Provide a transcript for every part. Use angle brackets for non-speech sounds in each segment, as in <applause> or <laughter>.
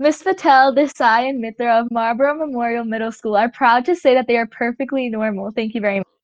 Miss Patel, Desai, and Mitra of Marlboro Memorial Middle School are proud to say that they are perfectly normal. Thank you very much.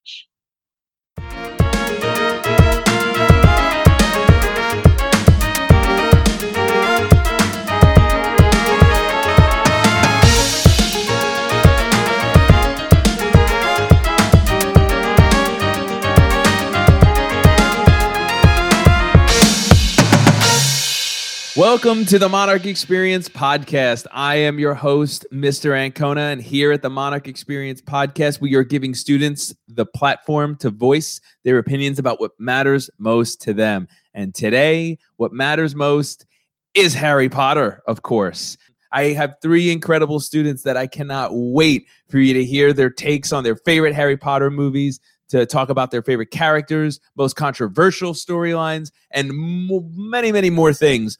Welcome to the Monarch Experience podcast. I am your host, Mr. Ancona, and here at the Monarch Experience podcast, we are giving students the platform to voice their opinions about what matters most to them. And today, what matters most is Harry Potter, of course. I have three incredible students that I cannot wait for you to hear their takes on their favorite Harry Potter movies, to talk about their favorite characters, most controversial storylines, and many, many more things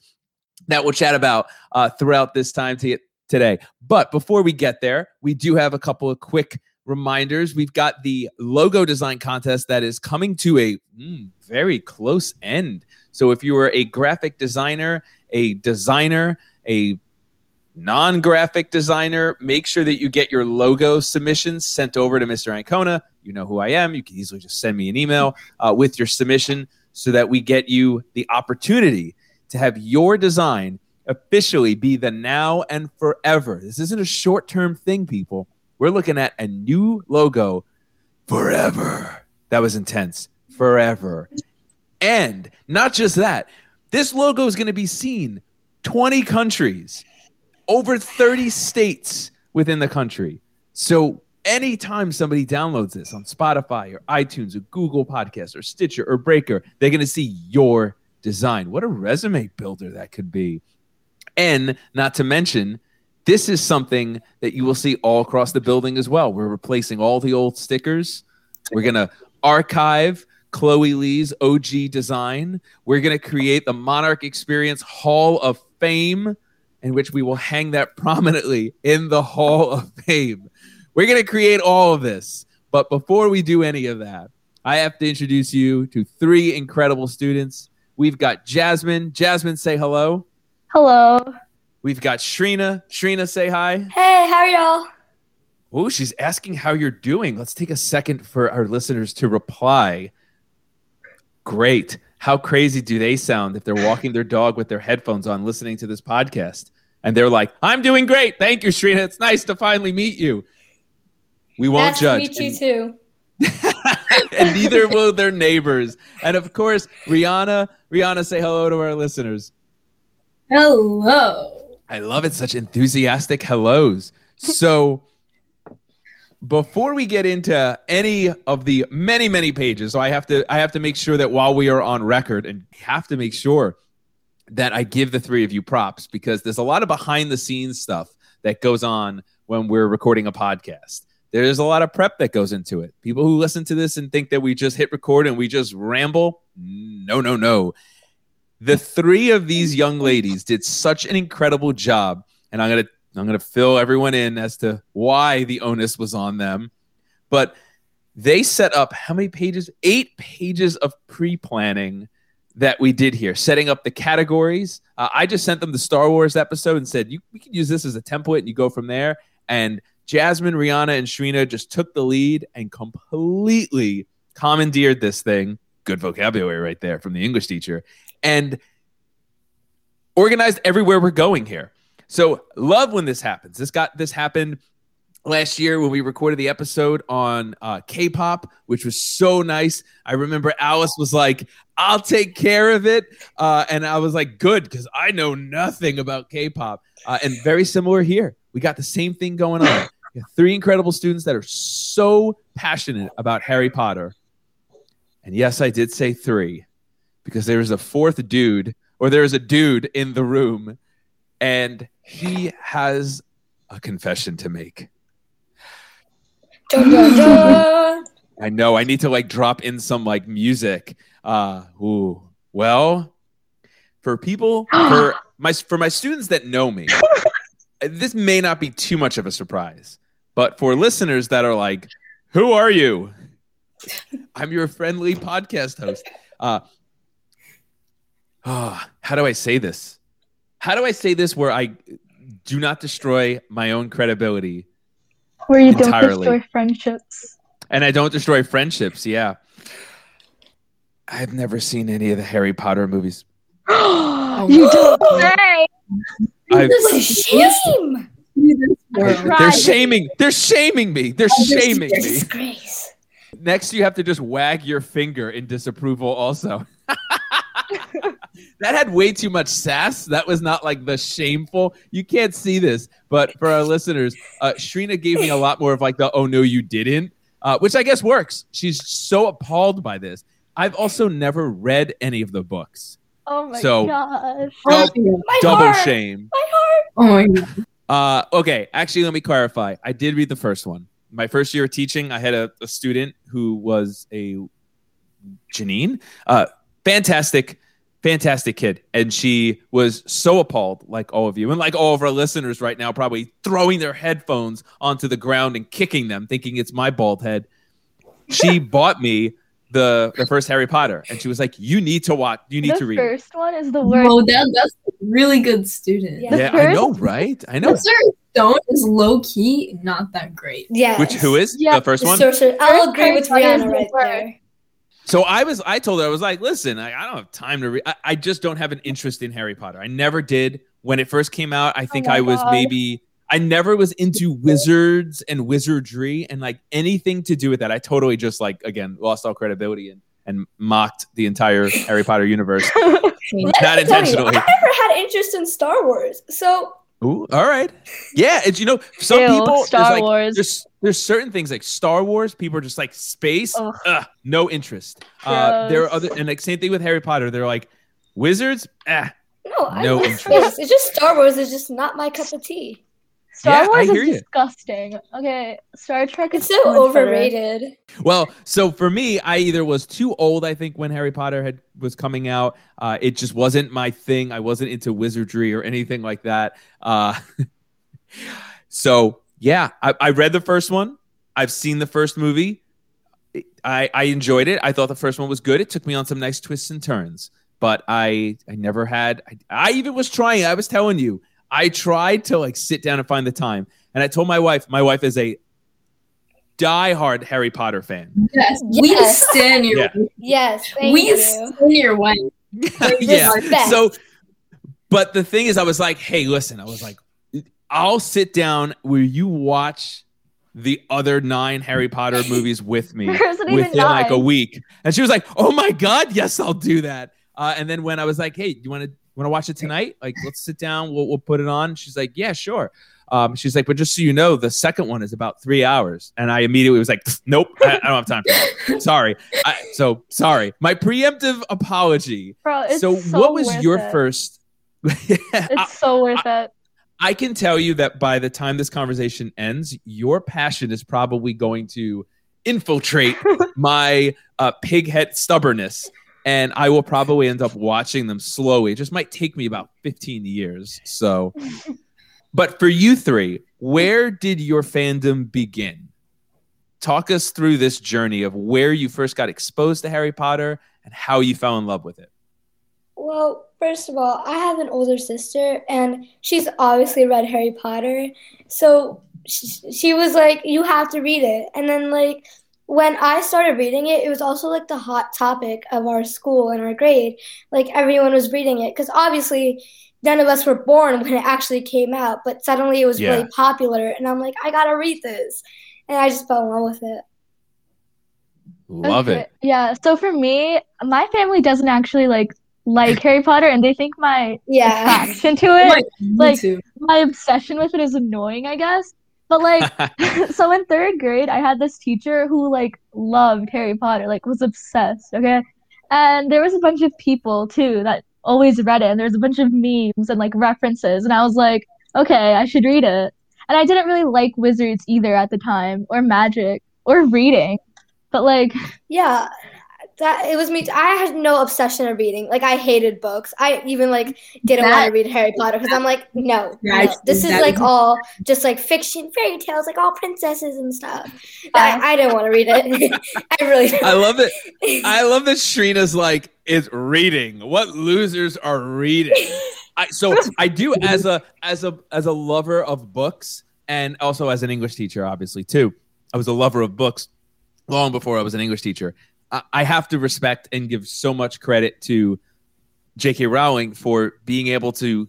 that we'll chat about uh, throughout this time to today. But before we get there, we do have a couple of quick reminders. We've got the logo design contest that is coming to a mm, very close end. So if you are a graphic designer, a designer, a non graphic designer, make sure that you get your logo submissions sent over to Mr. Ancona. You know who I am. You can easily just send me an email uh, with your submission so that we get you the opportunity to have your design officially be the now and forever. This isn't a short term thing, people. We're looking at a new logo forever. That was intense. Forever. And not just that, this logo is going to be seen 20 countries, over 30 states within the country. So anytime somebody downloads this on Spotify or iTunes or Google Podcasts or Stitcher or Breaker, they're going to see your design. What a resume builder that could be. And not to mention, this is something that you will see all across the building as well. We're replacing all the old stickers. We're going to archive Chloe Lee's OG design. We're going to create the Monarch Experience Hall of Fame, in which we will hang that <laughs> prominently in the Hall of Fame. We're going to create all of this. But before we do any of that, I have to introduce you to three incredible students We've got Jasmine. Jasmine, say hello. Hello. We've got Shreena. Shreena, say hi. Hey, how are y'all? Oh, she's asking how you're doing. Let's take a second for our listeners to reply. Great. How crazy do they sound if they're walking their dog with their headphones on listening to this podcast? And they're like, I'm doing great. Thank you, Shreena. It's nice to finally meet you. We won't nice judge. To meet you too. <laughs> <laughs> and neither will their neighbors. And of course, Rianna, Rianna, say hello to our listeners. Hello. I love it. Such enthusiastic hellos. So, before we get into any of the many, many pages, so I have to, I have to make sure that while we are on record, and have to make sure that I give the three of you props because there's a lot of behind the scenes stuff that goes on when we're recording a podcast there's a lot of prep that goes into it. People who listen to this and think that we just hit record and we just ramble, no, no, no. The three of these young ladies did such an incredible job, and I'm gonna I'm gonna fill everyone in as to why the onus was on them. But they set up how many pages? Eight pages of pre-planning that we did here, setting up the categories. Uh, I just sent them the Star Wars episode and said, "You we can use this as a template, and you go from there." And Jasmine, Rianna, and Shreena just took the lead and completely commandeered this thing. Good vocabulary right there from the English teacher. And organized everywhere we're going here. So love when this happens. This got this happened last year when we recorded the episode on uh, K-pop, which was so nice. I remember Alice was like, "I'll take care of it," uh, and I was like, "Good," because I know nothing about K-pop. Uh, and very similar here, we got the same thing going on three incredible students that are so passionate about Harry Potter. And yes, I did say three because there is a fourth dude, or there is a dude in the room, and he has a confession to make. <laughs> I know I need to like drop in some like music. Uh ooh. Well, for people <gasps> for my for my students that know me, this may not be too much of a surprise. But for listeners that are like, who are you? <laughs> I'm your friendly podcast host. Uh, oh, <sighs> how do I say this? How do I say this where I do not destroy my own credibility, Where you don't Entirely. destroy friendships. and I don't destroy friendships. Yeah, I've never seen any of the Harry Potter movies. <gasps> you don't <gasps> say. I've, What a shame! Right. they're shaming. They're shaming me. They're shaming me. Disgrace. Next, you have to just wag your finger in disapproval. Also, <laughs> that had way too much sass. That was not like the shameful. You can't see this, but for our listeners, uh, Shreena gave me a lot more of like the "oh no, you didn't," uh, which I guess works. She's so appalled by this. I've also never read any of the books. Oh my So- gosh. Oh, My double heart. shame. My heart. Oh my god. Uh, okay, actually, let me clarify. I did read the first one. My first year of teaching, I had a, a student who was a Janine, uh, fantastic, fantastic kid, and she was so appalled, like all of you, and like all of our listeners right now, probably throwing their headphones onto the ground and kicking them, thinking it's my bald head. She <laughs> bought me the the first Harry Potter, and she was like, "You need to watch. You need the to read." it." first one is the worst. Oh, that, that's a really good student. Yeah. The Yeah, I know, right? I know. Mr. Stone is low key not that great. Yeah. Which who is Yeah, the first The one? sorcerer. I'll agree with Rianna right there. So I was, I told her, I was like, listen, I, I don't have time to read. I, I just don't have an interest in Harry Potter. I never did. When it first came out, I oh think my I was God. maybe, I never was into wizards and wizardry and like anything to do with that. I totally just like, again, lost all credibility and, and mocked the entire Harry Potter universe. <laughs> Not me tell you, intentionally. I never had interest in Star Wars. So Ooh, all right. Yeah. It's, you know, some Ew, people, there's, Star like, Wars. there's, there's certain things like Star Wars, people are just like space, Ugh. ugh, no interest. Uh, there are other, and like same thing with Harry Potter. They're like, wizards, ah, no, No love interest. It's just Star Wars is just not my cup of tea. Star Yeah, Wars hear is ya. disgusting. Okay, Star Trek is It's so much better. overrated. Well, so for me, I either was too old, I think, when Harry Potter had was coming out. Uh, it just wasn't my thing. I wasn't into wizardry or anything like that. Uh, <laughs> so yeah, I, I read the first one. I've seen the first movie. I, I enjoyed it. I thought the first one was good. It took me on some nice twists and turns, but I I never had. I, I even was trying. I was telling you, I tried to like sit down and find the time, and I told my wife. My wife is a diehard Harry Potter fan. Yes, we Yes. stand your Yeah. Yes, thank we you. stand your wife. <laughs> <laughs> yeah. So, but the thing is, I was like, hey, listen, I was like, I'll sit down. Will you watch the other nine Harry Potter <laughs> movies with me There isn't within like a week? And she was like, oh my God, yes, I'll do that. Uh, and then when I was like, hey, do you want to want to watch it tonight? Like, let's sit down. We'll, we'll put it on. She's like, yeah, sure. Um, she's like, but just so you know, the second one is about three hours. And I immediately was like, <laughs> nope, I, I don't have time for that. <laughs> sorry. I, so sorry. My preemptive apology Bro, so, so, what was your it. first <laughs> I, It's so worth it. I can tell you that by the time this conversation ends your passion is probably going to infiltrate my uh, pig head stubbornness and i will probably end up watching them slowly it just might take me about 15 years so but for you three where did your fandom begin talk us through this journey of where you first got exposed to harry potter and how you fell in love with it Well, first of all, I have an older sister, and she's obviously read Harry Potter. So she, she was like, You have to read it. And then, like, when I started reading it, it was also like the hot topic of our school and our grade. Like, everyone was reading it because obviously none of us were born when it actually came out, but suddenly it was Yeah. really popular. And I'm like, I gotta read this. And I just fell in love with it. love Okay, it Yeah. So for me, my family doesn't actually like like Harry Potter, and they think my <laughs> Yeah. attraction to it, my, me like- my obsession with it, is annoying, I guess. But like, <laughs> <laughs> so in third grade, I had this teacher who like loved Harry Potter, like was obsessed. Okay, and there was a bunch of people too that always read it, and there's a bunch of memes and like references, and I was like, okay, I should read it. And I didn't really like wizards either at the time, or magic, or reading. But like, Yeah, that it was me. I had no obsession of reading. Like I hated books. I even like didn't want to read Harry Potter because I'm like, no, <laughs> no. This is like is- all just like fiction, fairy tales, like all princesses and stuff. Yeah. I, I didn't want to read it. <laughs> I really. I love it. <laughs> I love that Shreena's like, is reading. What losers are reading? I so I do as a as a as a lover of books and also as an English teacher, obviously too. I was a lover of books long before I was an English teacher. I, I have to respect and give so much credit to J.K. Rowling for being able to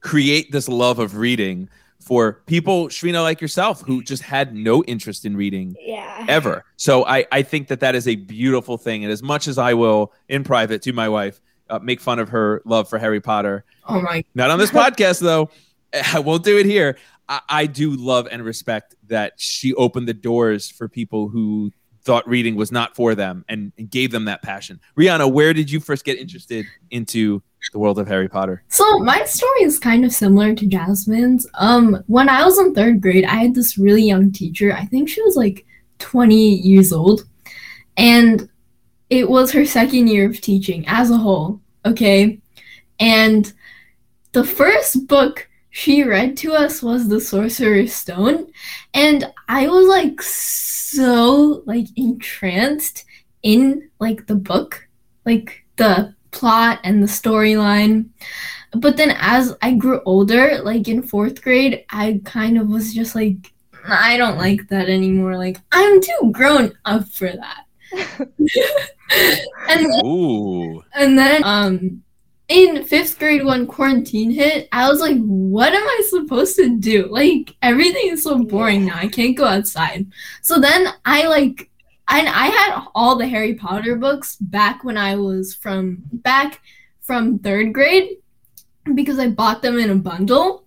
create this love of reading for people, Shreena, like yourself, who just had no interest in reading Yeah. ever. So I, I think that that is a beautiful thing. And as much as I will in private to my wife uh, make fun of her love for Harry Potter, Oh my not on this podcast though, <laughs> I won't do it here. I, I do love and respect that she opened the doors for people who thought reading was not for them and, and gave them that passion. Rianna, where did you first get interested into the world of Harry Potter? So my story is kind of similar to Jasmine's. Um, when I was in third grade, I had this really young teacher. I think she was like 20 years old, and it was her second year of teaching as a whole. Okay, and the first book she read to us was The Sorcerer's Stone, and I was like so like entranced in like the book, like the plot and the storyline. But then as I grew older, like in fourth grade, I kind of was just like, I don't like that anymore. Like, I'm too grown up for that. <laughs> <laughs> and Ooh. and then um in fifth grade when quarantine hit, I was like, what am I supposed to do? Like everything is so boring now. I can't go outside. So then I like and I had all the Harry Potter books back when I was from back from third grade because I bought them in a bundle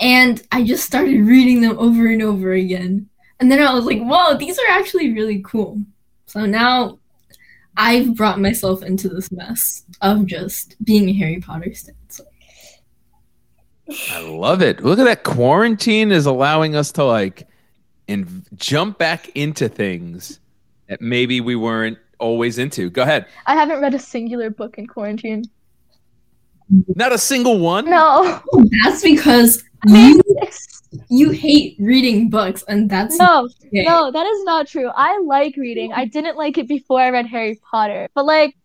and I just started reading them over and over again. And then I was like, whoa, these are actually really cool. So now I've brought myself into this mess of just being a Harry Potter stan. So I love it. Look at that. Quarantine is allowing us to like and jump back into things that maybe we weren't always into. Go ahead. I haven't read a singular book in quarantine. Not a single one. No. Oh, that's because you it's- you hate reading books, and that's no, okay. no, that is not true. I like reading. I didn't like it before I read Harry Potter. But like,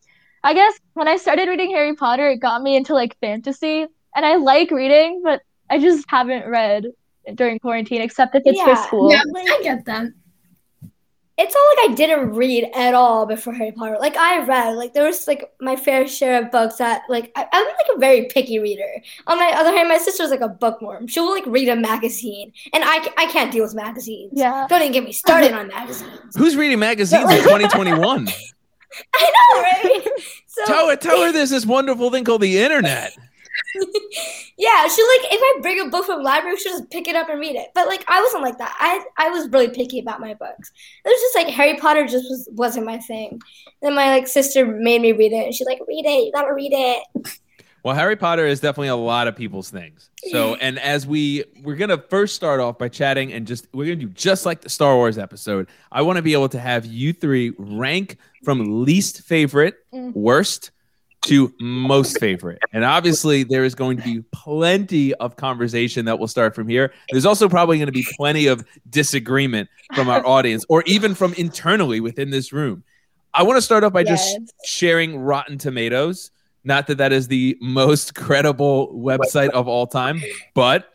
I guess when I started reading Harry Potter, it got me into like fantasy. And I like reading, but I just haven't read during quarantine except if it's Yeah. for school. Yeah, I get that. It's not like I didn't read at all before Harry Potter. Like I read, like there was like my fair share of books that like I, I'm like a very picky reader. On my other hand, my sister's like a bookworm. She'll like read a magazine, and I, I can't deal with magazines. Yeah. Don't even get me started on magazines. Who's reading magazines in <laughs> 2021? I know, right? <laughs> So tell her, tell her there's this wonderful thing called the internet. Yeah, she like if I bring a book from the library, she'll just pick it up and read it. But like I wasn't like that. I I was really picky about my books. It was just like Harry Potter just was wasn't my thing. Then my like sister made me read it, and she's like, "Read it, you gotta read it." Well, Harry Potter is definitely a lot of people's things. So, and as we we're gonna first start off by chatting and just we're gonna do just like the Star Wars episode. I want to be able to have you three rank from least favorite, Mm. worst to most favorite. And obviously, there is going to be plenty of conversation that will start from here. There's also probably going to be plenty of disagreement from our audience or even from internally within this room. I want to start off by just sharing Rotten Tomatoes. Not that that is the most credible website of all time, but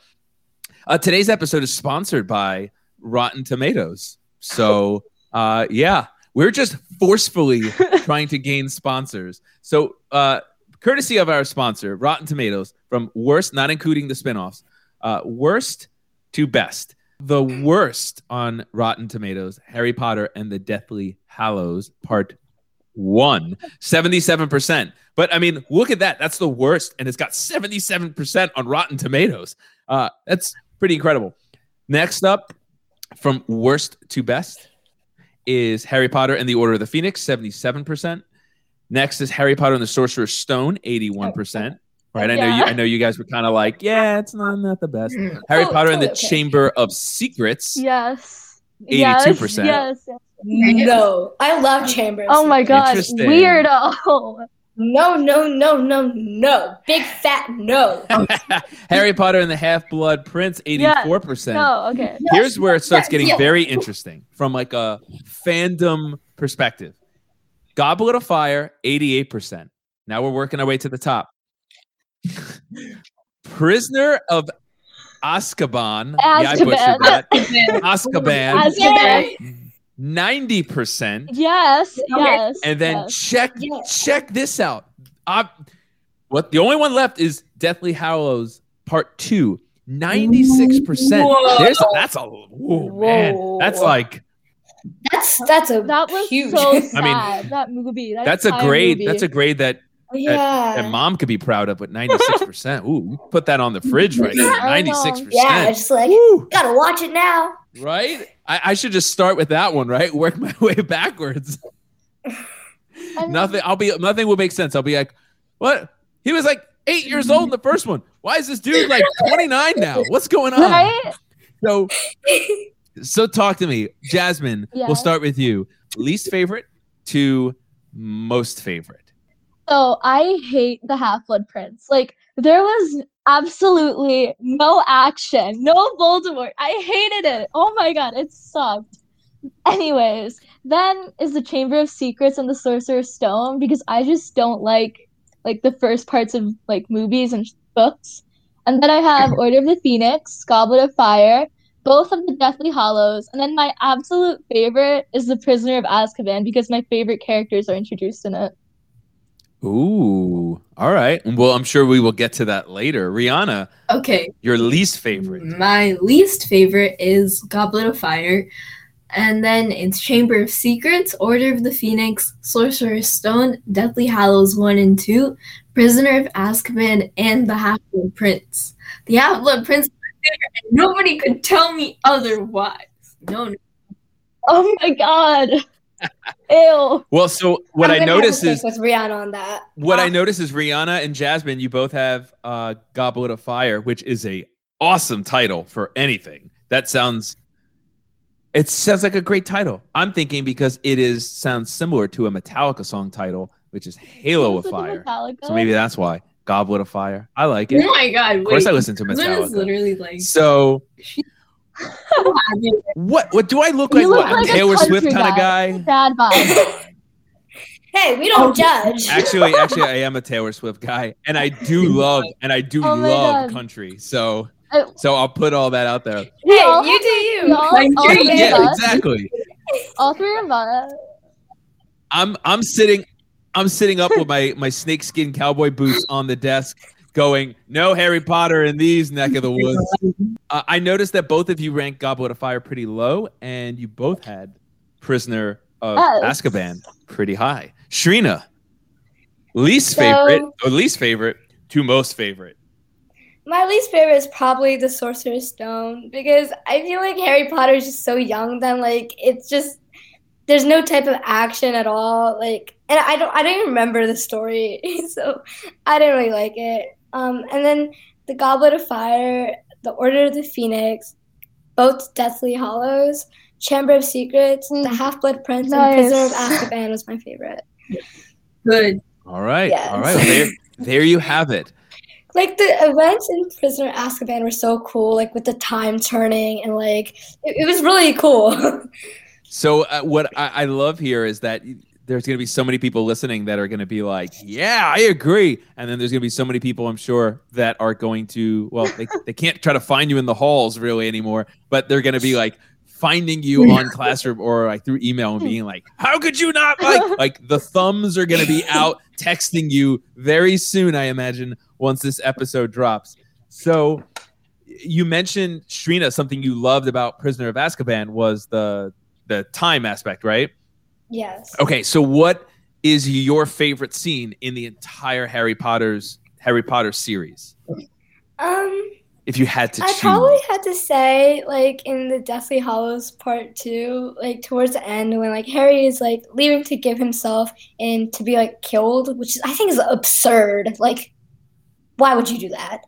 uh, today's episode is sponsored by Rotten Tomatoes. So, uh, yeah, we're just forcefully <laughs> trying to gain sponsors. So, uh, courtesy of our sponsor, Rotten Tomatoes, from worst, not including the spinoffs, uh, worst to best. The worst on Rotten Tomatoes, Harry Potter and the Deathly Hallows, Part One, 77%. But I mean, look at that. That's the worst. And it's got 77% on Rotten Tomatoes. Uh, that's pretty incredible. Next up, from worst to best, is Harry Potter and the Order of the Phoenix, 77%. Next is Harry Potter and the Sorcerer's Stone, 81%. Right. I know you I know you guys were kind of like, yeah, it's not, not the best. Mm. Harry Oh, Potter and the okay. Chamber of Secrets. Yes. 82%. Yes. yes. No, I love Chambers. Oh my god. Interesting. Weirdo. Oh. No, no, no, no, no. Big fat no. <laughs> Harry Potter and the Half Blood Prince, 84%. No, okay. Here's where it starts Yeah, getting yeah. very interesting from like a fandom perspective. Goblet of Fire, 88%. Now we're working our way to the top. <laughs> Prisoner of Azkaban. Yeah, I butchered that. <laughs> Azkaban. Azkaban. Ninety percent. Yes, yes. And then yes. check Yes. check this out. Uh, what the only one left is Deathly Hallows Part Two. Ninety-six percent. Whoa. There's that's a whoa, man. That's like That's that's a that was huge. so <laughs> I mean, that movie. That that's a entire grade. movie. That's a grade that yeah. that mom could be proud of. With ninety-six percent. Ooh, put that on the fridge right <laughs> there. 96%. Yeah, percent. just like Woo. gotta watch it now. Right? I, I should just start with that one, right? Work my <laughs> way backwards. Nothing. I'll be. Nothing will make sense. I'll be like, what? He was like eight years old in the first one. Why is this dude like twenty nine now? What's going on? Right? So, so talk to me, Jasmine. Yeah. We'll start with you. Least favorite to most favorite. So I hate the Half Blood Prince. Like there was absolutely no action, no Voldemort. I hated it. Oh my god, it sucked. Anyways, then is the Chamber of Secrets and the Sorcerer's Stone because I just don't like like the first parts of like movies and books. And then I have <clears throat> Order of the Phoenix, Goblet of Fire, both of the Deathly Hallows, and then my absolute favorite is The Prisoner of Azkaban because my favorite characters are introduced in it. Ooh. All right. Well, I'm sure we will get to that later. Rianna, Okay, your least favorite. my least favorite is Goblet of Fire. And then it's Chamber of Secrets, Order of the Phoenix, Sorcerer's Stone, Deathly Hallows 1 and 2, Prisoner of Azkaban, and The Half Blood Prince. The Half Blood Prince is my favorite, and nobody could tell me otherwise. No, no. Oh my god. <laughs> Ew. Well, so what I'm I gonna have to notice is with Rianna on that. what I Uh, notice is Rianna and Jasmine, you both have uh, Goblet of Fire, which is a awesome title for anything. That sounds. It sounds like a great title. I'm thinking because it is sounds similar to a Metallica song title, which is Halo of Fire. Metallica. So maybe that's why Goblet of Fire. I like it. Oh my god, Of course, wait. I listen to Jasmine is Metallica. literally like So so what? What do I look You like? look what, like a Taylor Swift country kind of guy? Bad vibe. <laughs> hey, we don't Oh. judge. Actually, actually, I am a Taylor Swift guy, and I do <laughs> love and I do Oh love God. country. So, so I'll put all that out there. We hey, all you do you. we all, Like, all three of Yeah, us, exactly. all three of us. I'm I'm sitting I'm sitting up with my my snakeskin cowboy boots on the desk, going, "No Harry Potter in these neck of the woods." Uh, I noticed that both of you ranked Goblet of Fire pretty low, and you both had Prisoner of Yes. Azkaban pretty high. Shreena, least So- favorite or least favorite to most favorite. My least favorite is probably the Sorcerer's Stone because I feel like Harry Potter is just so young. Then like it's just there's no type of action at all. Like, and I don't I don't even remember the story, <laughs> so I didn't really like it. Um, and then the Goblet of Fire, the Order of the Phoenix, both Deathly Hallows, Chamber of Secrets, the Mm. Half Blood Prince, Nice. and Prisoner of Azkaban was my favorite. Good. All right, Yes. all right. Well, there, there you have it. like the events in Prisoner of Azkaban were so cool, like with the time turning and like it, it was really cool. <laughs> So uh, what I, I love here is that there's going to be so many people listening that are going to be like, "Yeah, I agree," and then there's going to be so many people, I'm sure, that are going to well, they, <laughs> they can't try to find you in the halls really anymore, but they're going to be like finding you <laughs> on classroom or like through email and being like, "How could you not like?" <laughs> Like the thumbs are going to be out texting you very soon, I imagine, once this episode drops. So you mentioned Shreena, something you loved about Prisoner of Azkaban was the the time aspect, right? Yes. Okay, so what is your favorite scene in the entire Harry Potter's Harry Potter series? Um, If you had to I choose, probably had to say like in the Deathly Hallows part two, like towards the end when like Harry is like leaving to give himself in to be like killed, which I think is absurd. Like, why would you do that?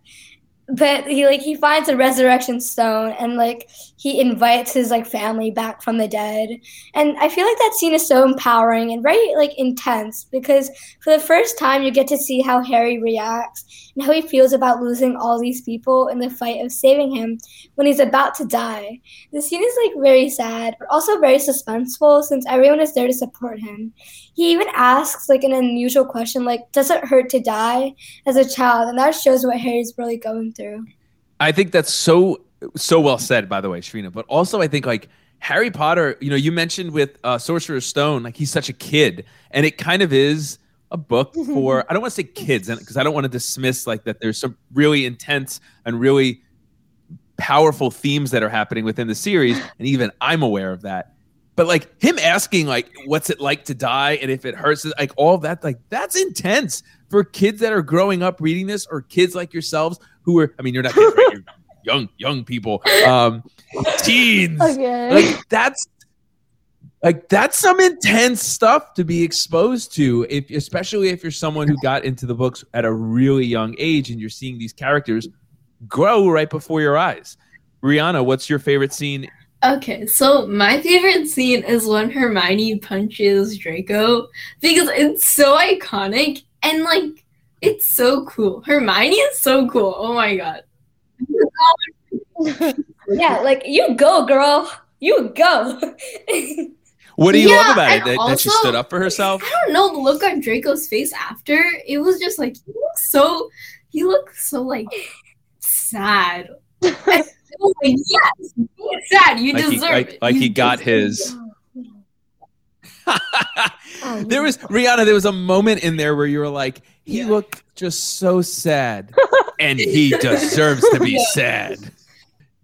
But he like he finds a resurrection stone and like he invites his like family back from the dead. And I feel like that scene is so empowering and very like intense because for the first time you get to see how Harry reacts and how he feels about losing all these people in the fight of saving him when he's about to die. The scene is like very sad, but also very suspenseful since everyone is there to support him. He even asks like an unusual question, like, "Does it hurt to die?" as a child, and that shows what Harry's really going through. I think that's so so well said, by the way, Shreena. But also, I think like Harry Potter. You know, you mentioned with uh, Sorcerer's Stone, like he's such a kid, and it kind of is a book for I don't want to say kids, because I don't want to dismiss like that. There's some really intense and really powerful themes that are happening within the series, and even I'm aware of that. But like him asking like, "What's it like to die?" and if it hurts, like all that, like that's intense for kids that are growing up reading this, or kids like yourselves who are. I mean, you're not kids, right? You're <laughs> young, young people, um, teens. Okay. Like that's like that's some intense stuff to be exposed to if especially if you're someone who got into the books at a really young age and you're seeing these characters grow right before your eyes rianna what's your favorite scene Okay, so my favorite scene is when Hermione punches Draco because it's so iconic and like it's so cool. Hermione is so cool. Oh my god. <laughs> yeah, like you go, girl. You go. <laughs> what do you Yeah, love about it and that, that she stood up for herself I don't know the look on Draco's face after. It was just like he looks so he looks so like sad. <laughs> I was yes, be sad. You like he, deserve like, it. like You he got his <laughs> there was rianna there was a moment in there where you were like he Yeah. looked just so sad <laughs> and he deserves to be Yeah. <laughs> sad Oh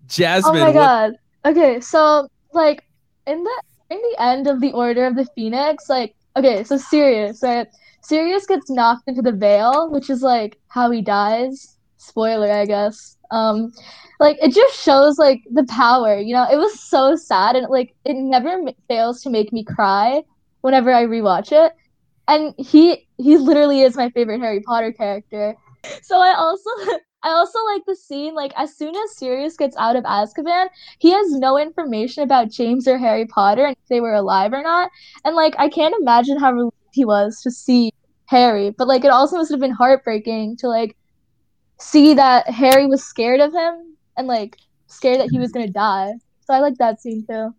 jasmine my what- god. Okay, so like in the in the end of the Order of the Phoenix, like okay, so Sirius, right? Sirius gets knocked into the veil, which is like how he dies. Spoiler, I guess. Um, like it just shows like the power. You know, it was so sad, and like it never fails to make me cry whenever I rewatch it. And he he literally is my favorite Harry Potter character. So I also <laughs> I also like the scene like as soon as Sirius gets out of Azkaban, he has no information about James or Harry Potter and if they were alive or not. And like I can't imagine how relieved he was to see Harry, but like it also must have been heartbreaking to like see that Harry was scared of him and like scared that he was gonna die. So I like that scene too.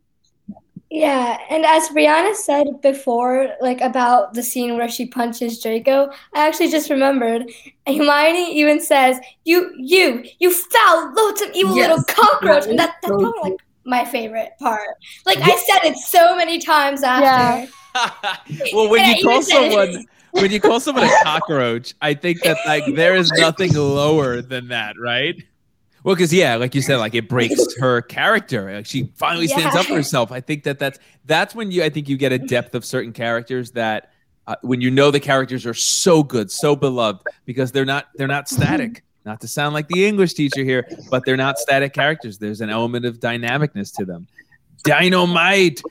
Yeah, and as Rianna said before, like about the scene where she punches Draco, I actually just remembered. Hermione even says, "You, you, you foul, loathsome, evil Yes, little cockroach," and that, that is probably like my favorite part. Like I said it so many times after. Yeah. <laughs> well, when Yeah, you call someone when you call someone a cockroach, I think that like there is <laughs> nothing lower than that, right? Well, because yeah, like you said, like it breaks <laughs> her character. Like she finally stands up for herself. I think that that's that's when you I think you get a depth of certain characters that uh, when you know the characters are so good, so beloved because they're not they're not static. Not to sound like the English teacher here, but they're not static characters. There's an element of dynamicness to them. Dynamite.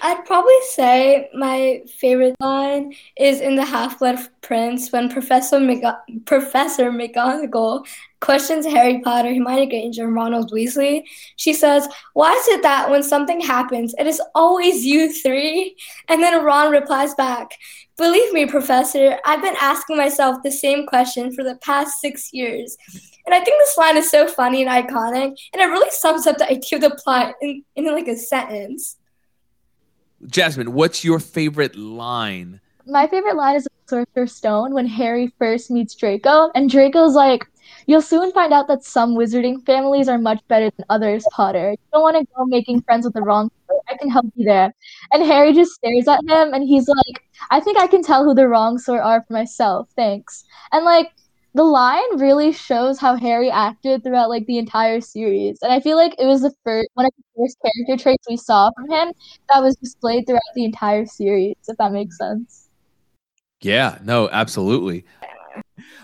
I'd probably say my favorite line is in the Half Blood Prince when Professor McGo- Professor McGonagall questions Harry Potter, Hermione Granger, and Ronald Weasley. She says, "Why is it that when something happens, it is always you three? And then Ron replies back, "Believe me, Professor, I've been asking myself the same question for the past six years." And I think this line is so funny and iconic, and it really sums up the idea of the plot in, in like a sentence. Jasmine, what's your favorite line? My favorite line is Sorcerer's Stone when Harry first meets Draco, and Draco's like, You'll soon find out that some wizarding families are much better than others, Potter. You don't want to go making friends with the wrong sort. I can help you there. And Harry just stares at him and he's like, I think I can tell who the wrong sort are for myself. Thanks. And like the line really shows how Harry acted throughout like the entire series. And I feel like it was the first one of the first character traits we saw from him that was displayed throughout the entire series, if that makes sense. Yeah, no, absolutely.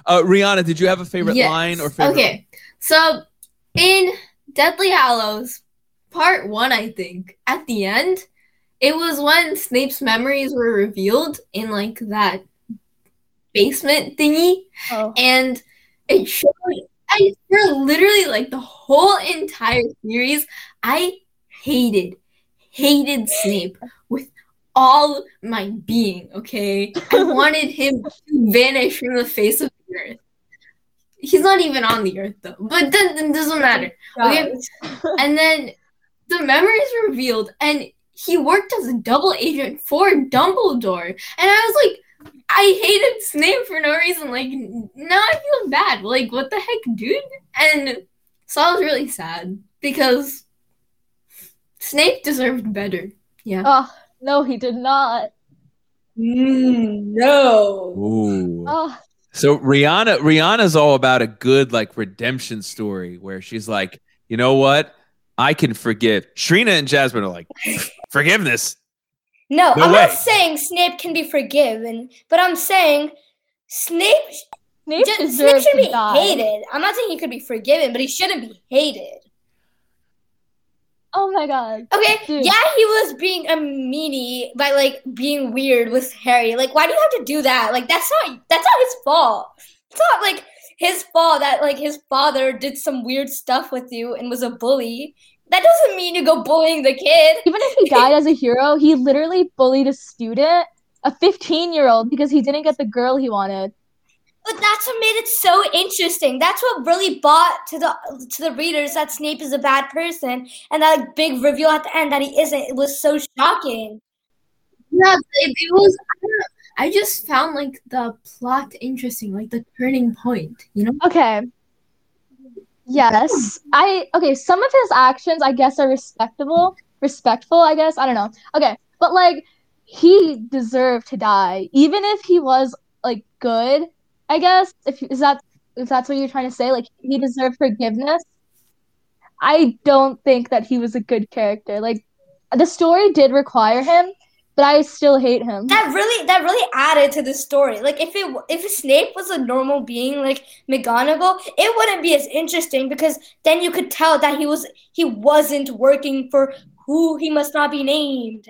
Uh, Rianna, did you have a favorite Yes. line or favorite? Okay, so in Deathly Hallows, part one, I think, at the end, it was when Snape's memories were revealed in like that basement thingy, Oh. and it showed. I for literally like the whole entire series, I hated, hated Snape with all my being. Okay, I <laughs> wanted him to vanish from the face of the earth. He's not even on the earth though, but then it doesn't matter. Okay. <laughs> And then the memories revealed, and he worked as a double agent for Dumbledore, and I was like, I hated Snape for no reason. Like, now I feel bad. Like, what the heck, dude? And so I was really sad because Snape deserved better. Yeah. Oh, no, he did not. Mm, no. Ooh. Oh, So Rianna, Rianna's all about a good like redemption story where she's like, you know what? I can forgive. Shreena and Jasmine are like, forgiveness. No, No I'm way. not saying Snape can be forgiven, but I'm saying Snape, Snape ju- Snape should be die. hated. I'm not saying he could be forgiven, but he shouldn't be hated. Oh my god. Okay, Dude. yeah, he was being a meanie by like being weird with Harry. Like, why do you have to do that? Like, that's not that's not his fault. It's not like his fault that like his father did some weird stuff with you and was a bully. That doesn't mean you go bullying the kid. Even if he <laughs> died as a hero, he literally bullied a student, a 15 year old, because he didn't get the girl he wanted. But that's what made it so interesting. That's what really bought to the to the readers that Snape is a bad person, and that like, big reveal at the end that he isn't. It was so shocking. Yeah, it, it was. I, I just found like the plot interesting, like the turning point. You know? Okay. Yes. I okay, some of his actions I guess are respectable. Respectful, I guess. I don't know. Okay. But like he deserved to die. Even if he was like good, I guess. If is that if that's what you're trying to say, like he deserved forgiveness. I don't think that he was a good character. Like the story did require him, but I still hate him. That really that really added to the story. Like if it if Snape was a normal being like McGonagall, it wouldn't be as interesting because then you could tell that he was he wasn't working for who he must not be named.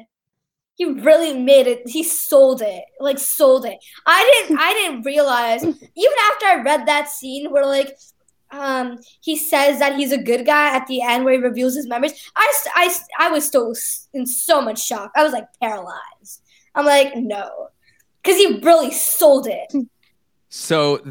He really made it. He sold it. Like sold it. I didn't I didn't realize even after I read that scene where like um he says that he's a good guy at the end where he reveals his memories. I, I, I was still in so much shock. I was like paralyzed. I'm like, no, because he really sold it. So,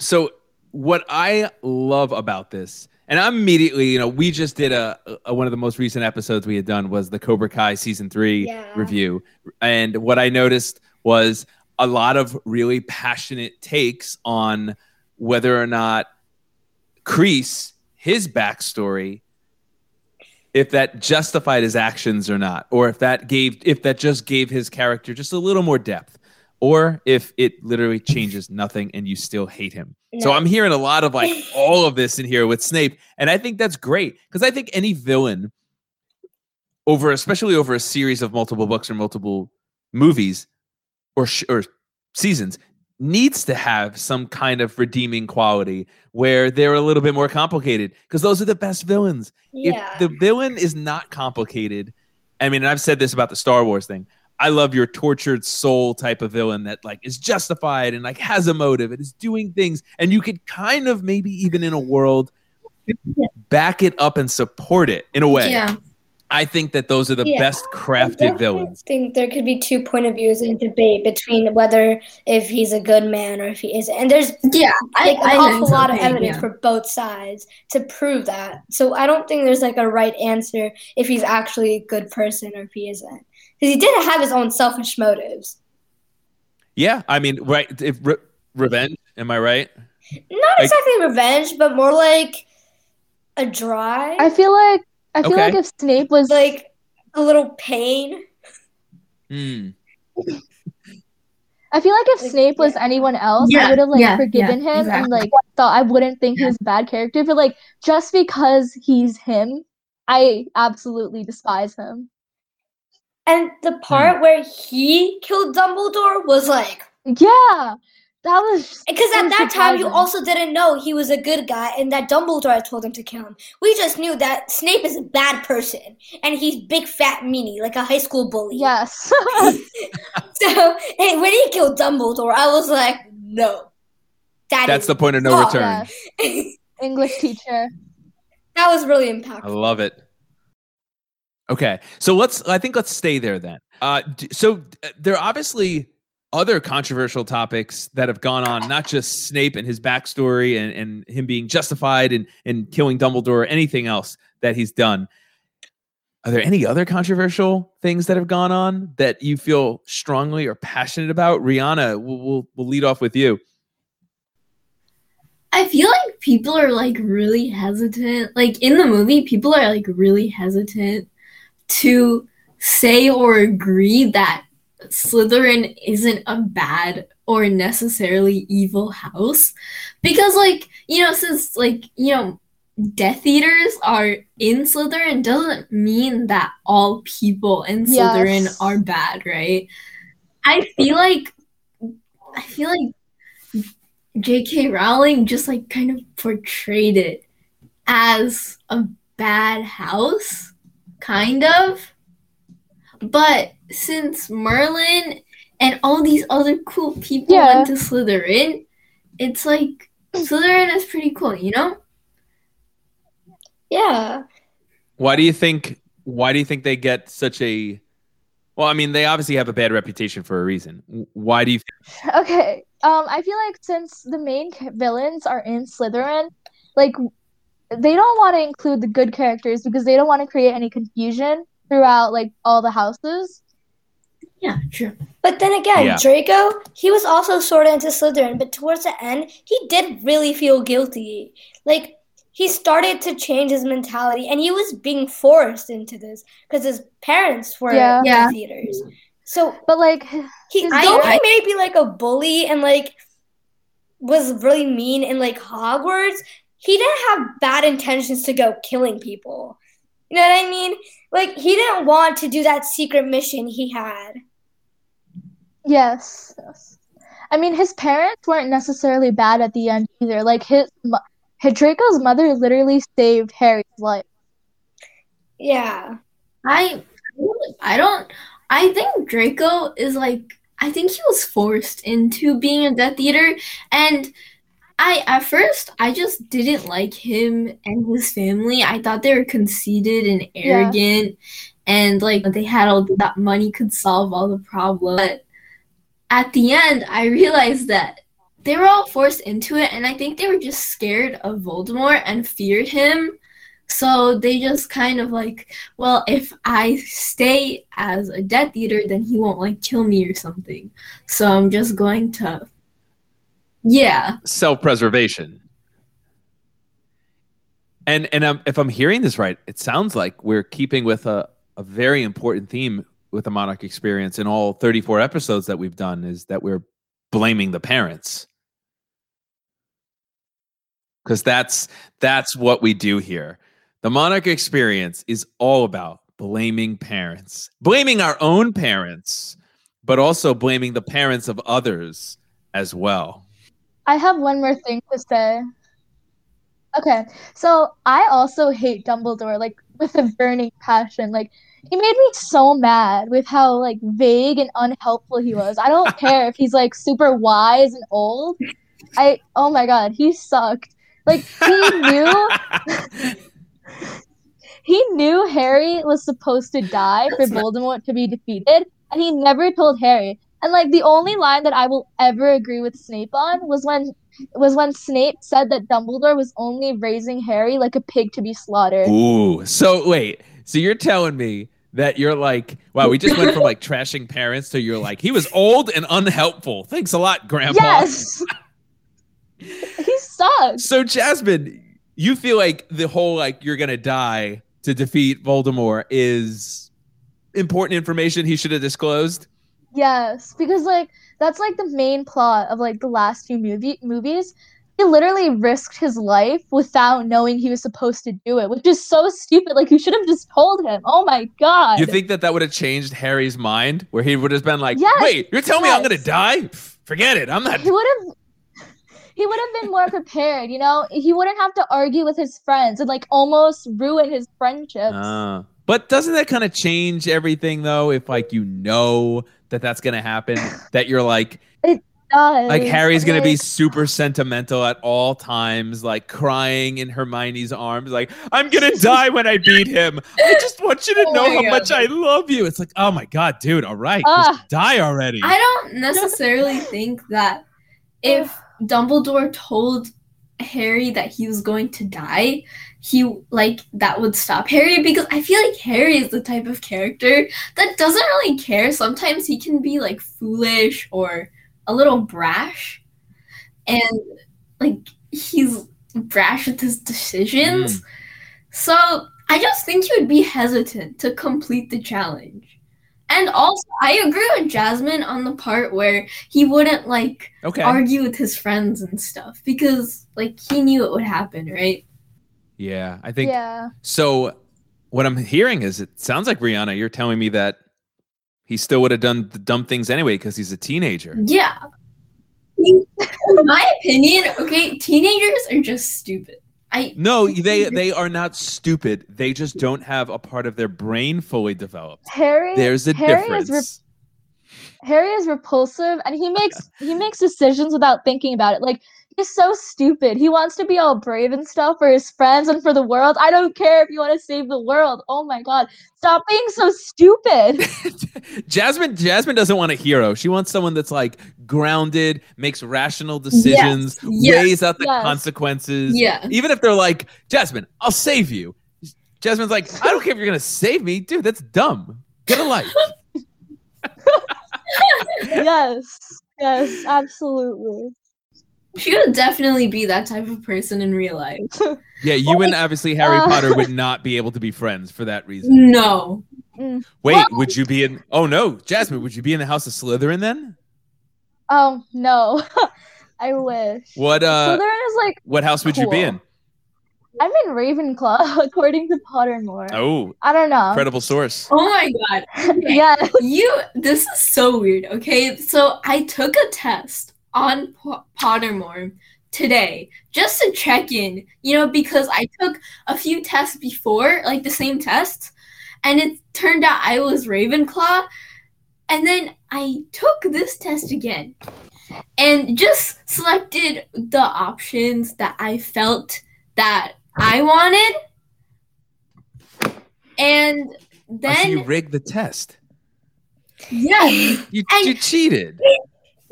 so what I love about this, and I'm immediately, you know, we just did a, a one of the most recent episodes we had done was the Cobra Kai season three Yeah. review, and what I noticed was a lot of really passionate takes on whether or not Kreese, his backstory, if that justified his actions or not, or if that gave, if that just gave his character just a little more depth, or if it literally changes nothing and you still hate him. So I'm hearing a lot of like <laughs> all of this in here with Snape, and I think that's great because I think any villain over, especially over a series of multiple books or multiple movies or sh- or seasons, needs to have some kind of redeeming quality where they're a little bit more complicated because those are the best villains. Yeah. If the villain is not complicated, I mean, and I've said this about the Star Wars thing. I love your tortured soul type of villain that like is justified and like has a motive and is doing things, and you could kind of maybe even in a world back it up and support it in a way. Yeah. I think that those are the Yeah. best crafted definitely villains. I think there could be two point of views in debate between whether if he's a good man or if he isn't. And there's Yeah. I, like an I awful think lot of evidence yeah. for both sides to prove that. So I don't think there's like a right answer if he's actually a good person or if he isn't. Because he did have his own selfish motives. Yeah, I mean, right? If re- revenge, am I right? Not Like- exactly revenge, but more like a drive. I feel like I feel Okay. like if Snape was like a little pain. Hmm. I feel like if Like, Snape was yeah. anyone else, Yeah, I would have like yeah, forgiven yeah, him exactly. and like thought I wouldn't think he was a bad character. But like just because he's him, I absolutely despise him. And the part where he killed Dumbledore was like Yeah, that was just because at so that time you also didn't know he was a good guy and that Dumbledore had told him to kill him. We just knew that Snape is a bad person and he's big fat meanie like a high school bully. yes. <laughs> <laughs> So hey, when he killed Dumbledore, I was like, no, that That's the point of no Oh, return. yes. English teacher. that was really impactful. I love it. Okay, so let's. I think let's stay there then. Uh, so uh, there are obviously other controversial topics that have gone on, not just Snape and his backstory and, and him being justified and and killing Dumbledore or anything else that he's done. are there any other controversial things that have gone on that you feel strongly or passionate about? Rihanna, we'll, we'll, we'll lead off with you. I feel like people are like really hesitant. Like in the movie, people are like really hesitant to say or agree that Slytherin isn't a bad or necessarily evil house. Because like, you know, since like, you know, Death Eaters are in Slytherin doesn't mean that all people in Slytherin Yes. are bad, right? I feel like I feel like J.K. Rowling just like kind of portrayed it as a bad house, kind of. But since Merlin and all these other cool people Yeah. went to Slytherin, it's like Slytherin is pretty cool, you know? Yeah. Why do you think? Why do you think they get such a? Well, I mean, they obviously have a bad reputation for a reason. Why do you? Okay. Um, I feel like since the main villains are in Slytherin, like they don't want to include the good characters because they don't want to create any confusion throughout like all the houses. Yeah, sure. But then again, Yeah. Draco, he was also sort of into Slytherin, but towards the end, he did really feel guilty. Like, he started to change his mentality, and he was being forced into this because his parents were Yeah. Yeah. Death Eaters. So, But like, he, His though he may be like a bully and like was really mean in like Hogwarts, he didn't have bad intentions to go killing people. You know what I mean? Like, he didn't want to do that secret mission he had. yes, yes. I mean, his parents weren't necessarily bad at the end either. Like his, his Draco's mother literally saved Harry's life. Yeah. I I don't I think Draco is like I think he was forced into being a Death Eater and I at first I just didn't like him and his family. I thought they were conceited and Yeah. arrogant and like they had all that money could solve all the problems. But at the end I realized that they were all forced into it and I think they were just scared of Voldemort and feared him. So they just kind of like well, if I stay as a Death Eater, then he won't like kill me or something. So I'm just going to, yeah, self-preservation. And and um, if I'm hearing this right, it sounds like we're keeping with a, a very important theme with the Monarch experience in all 34 episodes that we've done is that we're blaming the parents. Because that's that's what we do here. The Monarch experience is all about blaming parents, blaming our own parents, but also blaming the parents of others as well. I have one more thing to say. Okay, so I also hate Dumbledore, like with a burning passion. Like he made me so mad with how like vague and unhelpful he was. I don't care if he's like super wise and old. I oh my god, he sucked. Like he knew <laughs> he knew Harry was supposed to die for Voldemort to be defeated, and he never told Harry. And like the only line that I will ever agree with Snape on was when was when Snape said that Dumbledore was only raising Harry like a pig to be slaughtered. Ooh. So wait. So you're telling me that you're like, wow, we just went from like trashing parents to you're like, he was old and unhelpful. Thanks a lot, Grandpa. Yes. <laughs> he sucks. So Jasmine, you feel like the whole like you're gonna die to defeat Voldemort is important information he should have disclosed. Yes, because like that's like the main plot of like the last few movie movies. He literally risked his life without knowing he was supposed to do it, which is so stupid. Like you should have just told him. Oh my god. You think that that would have changed Harry's mind, where he would have been like, Yes, "Wait, you're telling me I'm gonna die? Forget it. I'm not." he would have he would have been more prepared, you know? He wouldn't have to argue with his friends and like almost ruin his friendships. Ah. but doesn't that kind of change everything though? If like you know that that's gonna happen, that you're like, it Does, like Harry's gonna be super sentimental at all times, like crying in Hermione's arms, like I'm gonna <laughs> die when I beat him. I just want you to Oh know how God. much I love you. It's like, oh my god, dude, all right, just die already. I don't necessarily think that if Dumbledore told Harry that he was going to die, he like that would stop Harry because I feel like Harry is the type of character that doesn't really care. Sometimes he can be like foolish or a little brash. And like he's brash with his decisions. Mm. So I just think he would be hesitant to complete the challenge. And also, I agree with Jasmine on the part where he wouldn't like Okay. argue with his friends and stuff because like he knew it would happen, right? Yeah, I think Yeah. so. What I'm hearing is it sounds like Rianna. You're telling me that he still would have done the dumb things anyway because he's a teenager. Yeah. In my opinion, okay, teenagers are just stupid. I No, they they are not stupid. They just don't have a part of their brain fully developed. Harry. There's a Harry difference. is re- Harry is repulsive, and he makes he makes decisions without thinking about it. Like he's so stupid. He wants to be all brave and stuff for his friends and for the world. I don't care if you want to save the world. Oh my god, stop being so stupid. <laughs> Jasmine Jasmine doesn't want a hero. She wants someone that's like grounded, makes rational decisions, yes, weighs out the yes. consequences. yeah. Even if they're like, Jasmine, I'll save you. Jasmine's like, I don't care if you're gonna save me, dude. That's dumb. Get a life. <laughs> yes, yes, absolutely. She would definitely be that type of person in real life. <laughs> Yeah, you and obviously Harry Uh. Potter would not be able to be friends for that reason. No. Mm. Wait, Well- would you be in? Oh no, Jasmine, would you be in the House of Slytherin then? Oh no, <laughs> I wish. What uh, Slytherin is like what house would you be cool. in? I'm in Ravenclaw <laughs> according to Pottermore. Oh, I don't know. credible source. Oh my god. Okay. yeah. You this is so weird, okay? So I took a test on Po- Pottermore today just to check in, you know, because I took a few tests before, like the same tests, and it turned out I was Ravenclaw. And then I took this test again and just selected the options that I felt that I wanted. And Oh, so then you rigged the test. yeah, You, you cheated.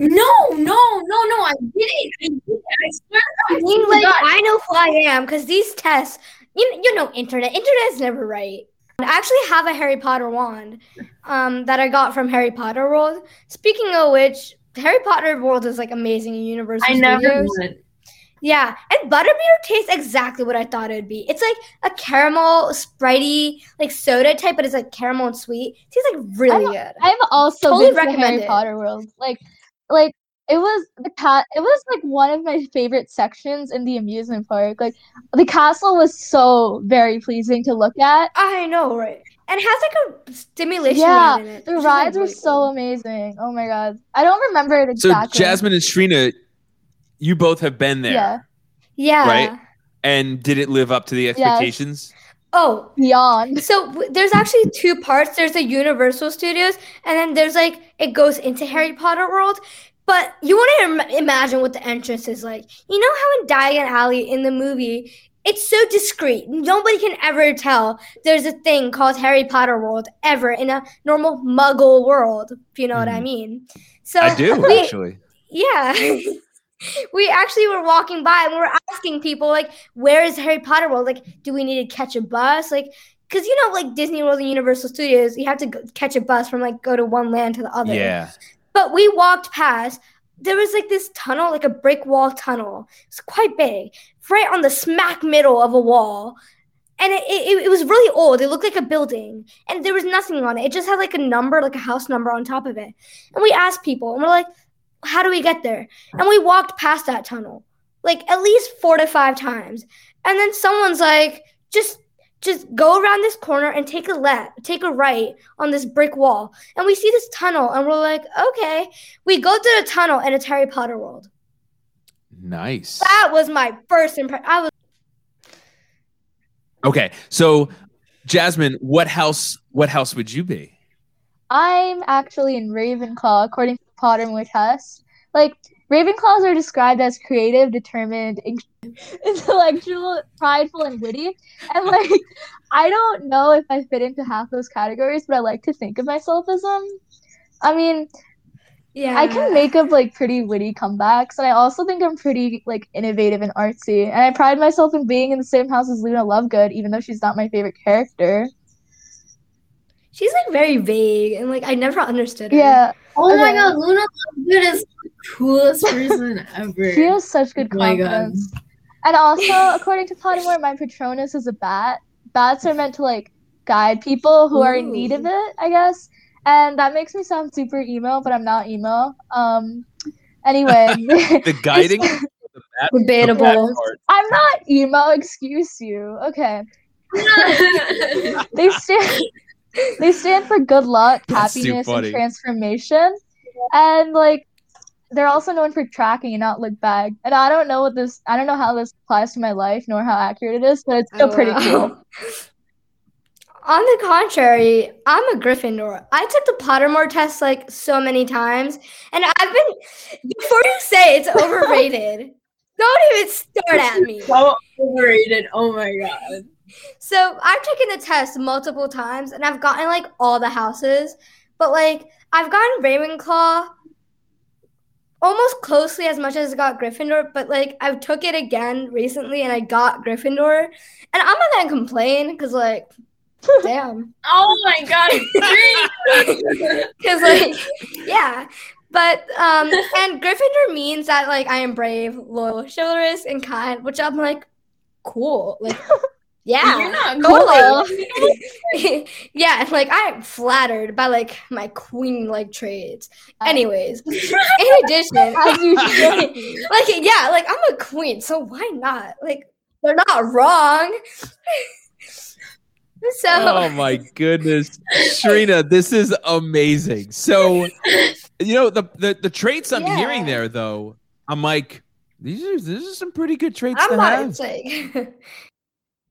No, no, no, no, I didn't. I didn't. I swear to I mean, like God. I know who I am because these tests, you you know, internet. Internet's never right. I actually have a Harry Potter wand, um, that I got from Harry Potter World. Speaking of which, Harry Potter World is like amazing in Universal I never Studios. went. Yeah, and butterbeer tastes exactly what I thought it'd be. It's like a caramel, spritey, like soda type, but it's like caramel and sweet. It tastes like really good. I've also Totally been recommend Harry it. Potter World. Like, like it was the cat. It was like one of my favorite sections in the amusement park. Like, the castle was so very pleasing to look at. I know, right? And it has like a stimulation Yeah, in it. The which like, rides were really so cool. amazing. Oh my god, I don't remember it exactly So exactly. Jasmine and Shreena, you both have been there, yeah, Yeah. Right? and did it live up to the expectations? Oh, beyond. So w- there's actually two parts. There's the Universal Studios, and then there's like it goes into Harry Potter World. But you want to Im- imagine what the entrance is like. You know how in Diagon Alley in the movie, it's so discreet. Nobody can ever tell there's a thing called Harry Potter World ever in a normal Muggle world. If you know what I Mhm. mean. So I do we- actually. yeah. <laughs> <laughs> we actually were walking by and we were asking people like, where is Harry Potter World? Like, do we need to catch a bus? Like, because you know, like Disney World and Universal Studios, you have to catch a bus from like go to one land to the other. Yeah. But we walked past. There was like this tunnel, like a brick wall tunnel. It's quite big, right on the smack middle of a wall. And it, it, it was really old. It looked like a building. And there was nothing on it. It just had like a number, like a house number on top of it. And we asked people, and we're like, how do we get there? And we walked past that tunnel like at least four to five times. And then someone's like, just just go around this corner and take a left, take a right on this brick wall. And we see this tunnel and we're like, okay. We go through the tunnel and it's Harry Potter world. Nice. That was my first impression. I was Okay, so Jasmine, what house? What house would you be? I'm actually in Ravenclaw according to the Pottermore test. Like Ravenclaws are described as creative, determined, in- <laughs> intellectual, prideful, and witty. And like, I don't know if I fit into half those categories, but I like to think of myself as them. I mean, Yeah. I can make up like pretty witty comebacks, and I also think I'm pretty like innovative and artsy. And I pride myself in being in the same house as Luna Lovegood, even though she's not my favorite character. She's like very vague and like I never understood her. Yeah, Oh my god, Luna Lovegood is the coolest person <laughs> ever. she has such good Oh my god. confidence. And also, according to Pottermore, my Patronus is a bat. Bats are meant to like guide people who are in need of it, I guess. And that makes me sound super emo, but I'm not emo. Um. Anyway, <laughs> The <laughs> guiding. the bad- the bad Debatable. I'm not emo. Excuse you. Okay. They stand. They stand for good luck, That's happiness, and transformation. And like, they're also known for tracking and not look back. And I don't know what this. I don't know how this applies to my life, nor how accurate it is, but it's still Oh, pretty wow. cool. <laughs> On the contrary, I'm a Gryffindor. I took the Pottermore test like so many times, and I've been. Before you say it's overrated, <laughs> don't even start at me. so overrated. Oh my god. So I've taken the test multiple times, and I've gotten like all the houses, but like I've gotten Ravenclaw almost closely as much as I got Gryffindor. But like I took it again recently, and I got Gryffindor, and I'm not gonna complain because like, <laughs> damn. Oh my god. <laughs> Because like, yeah. But um, and Gryffindor means that like I am brave, loyal, chivalrous, and kind, which I'm like, cool. Like, yeah, You're not totally. <laughs> yeah, like I'm flattered by like my queen like traits. Anyways, <laughs> in addition, <laughs> As you should. like yeah, like I'm a queen, so why not? Like they're not wrong. so Oh my goodness, Shreena, this is amazing. So, you know the the, the traits I'm hearing there, though, I'm like, these are these are some pretty good traits I'm to not have.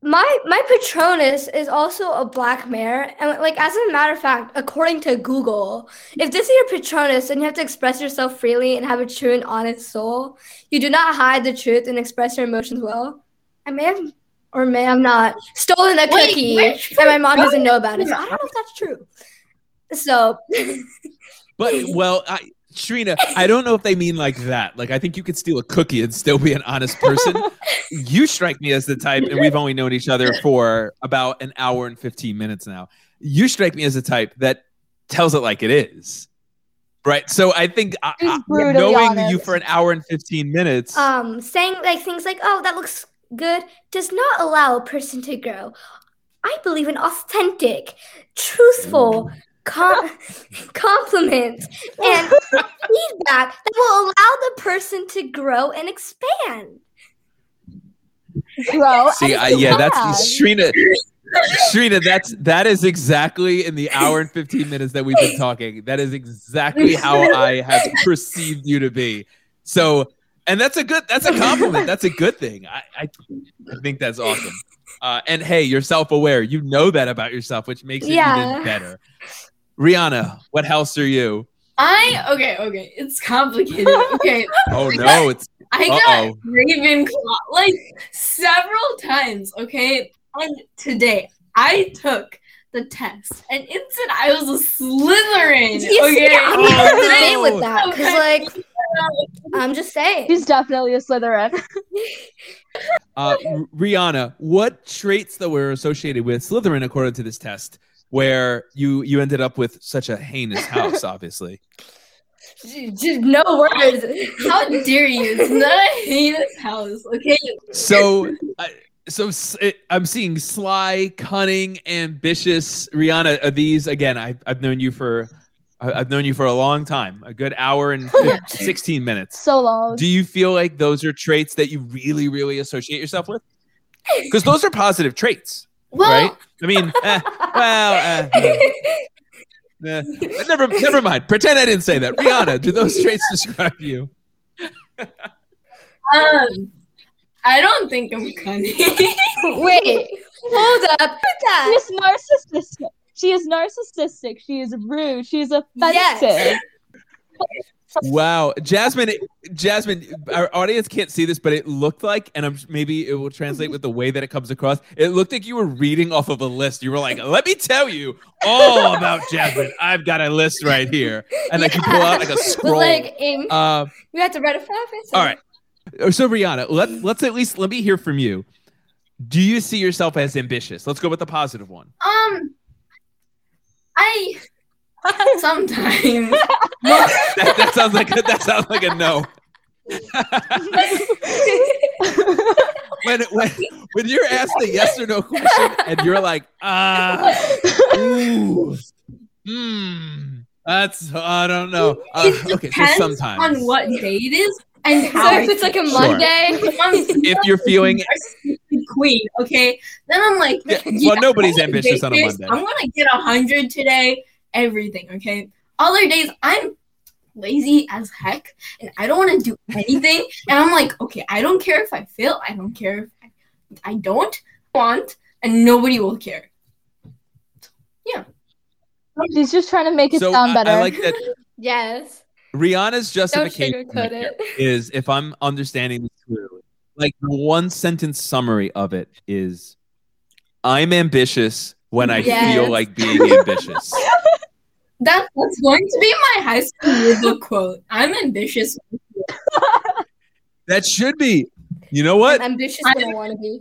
It's like my my patronus is also a black mare and like as a matter of fact according to google if this is your patronus and you have to express yourself freely and have a true and honest soul you do not hide the truth and express your emotions well. I may have or may have not stolen a Wait, cookie and my mom doesn't know about it. so i don't know if that's true. So <laughs> But well, I, Shreena, I don't know if they mean like that. Like, I think you could steal a cookie and still be an honest person. <laughs> you strike me as the type, and we've only known each other for about an hour and 15 minutes now. You strike me as the type that tells it like it is. Right. So I think I, He's I- brutally knowing you for an hour and 15 minutes. um saying like things like oh that looks good does not allow a person to grow i believe in authentic truthful com- <laughs> compliments and <laughs> feedback that will allow the person to grow and expand Bro, See, I, yeah, that's bad. Shreena. Shreena, that's that is exactly in the hour and 15 minutes that we've been talking. That is exactly how I have perceived you to be. So, and that's a good that's a compliment. That's a good thing. I I, I think that's awesome. Uh, and hey, you're self-aware. You know that about yourself, which makes it Yeah. even better. Rianna, what house are you? I okay, okay. It's complicated. Okay. <laughs> Oh no, it's I Uh-oh. got Ravenclaw like several times, okay? And today I took the test and it said I was a Slytherin. you see, i'm Oh, not gonna debate with that because like i'm just saying He's definitely a Slytherin. <laughs> Uh, R- Rianna, what traits that were associated with Slytherin according to this test, where you you ended up with such a heinous house, obviously. <laughs> just no words How dare you? It's not a heinous house, okay? So, I, so it, i'm seeing sly, cunning, ambitious. Rianna, are these again? I, I've known you for I've known you for a long time, a good hour and <laughs> 16 minutes. so long. Do you feel like those are traits that you really, really associate yourself with? Because those are positive traits, Well, right? I mean, eh, well, eh, but <laughs> never, never mind. Pretend I didn't say that. Rianna, do those traits describe you? <laughs> um, I don't think I'm cunning. <laughs> wait hold up What's that? She is narcissistic. She is narcissistic. She is rude. She is offensive. Yes. Wow, Jasmine, Jasmine, our audience can't see this, but it looked like, and I'm maybe it will translate with the way that it comes across. It looked like you were reading off of a list. You were like, "Let me tell you all about Jasmine. I've got a list right here," and like you pull out like a scroll. like ink. uh, we had to write a fast. all right. So Rianna, let let's at least let me hear from you. Do you see yourself as ambitious? Let's go with the positive one. Um, I <laughs> sometimes. <laughs> That, that sounds like a, that sounds like a no. when, when when you're asked a yes or no question and you're like, ah, ooh, hmm, that's I don't know. Uh, okay, so sometimes on what day it is and So how. I if it's like a feel. Sure. Monday, if you're feeling queen, okay, then I'm like, Yeah, yeah, well, nobody's I'm ambitious on a. Monday. I'm gonna get a hundred today. Everything, okay. Other days, I'm lazy as heck, and I don't want to do anything. and I'm like, okay, I don't care if I fail. I don't care if I, I don't want, and nobody will care. Yeah. She's just trying to make it so sound I, better. I like that <laughs> yes. Rianna's justification sugarcoat here it. is, if I'm understanding this clearly, like the one sentence summary of it is, "I'm ambitious when I Yes. feel like being ambitious." <laughs> That, that's going to be my high school yearbook quote. I'm ambitious. that should be. You know what? I'm ambitious I want to be.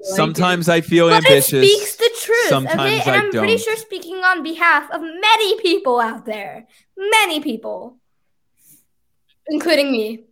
Sometimes I feel But ambitious. it speaks the truth, Sometimes okay? And I I'm pretty don't. sure speaking on behalf of many people out there, many people, including me.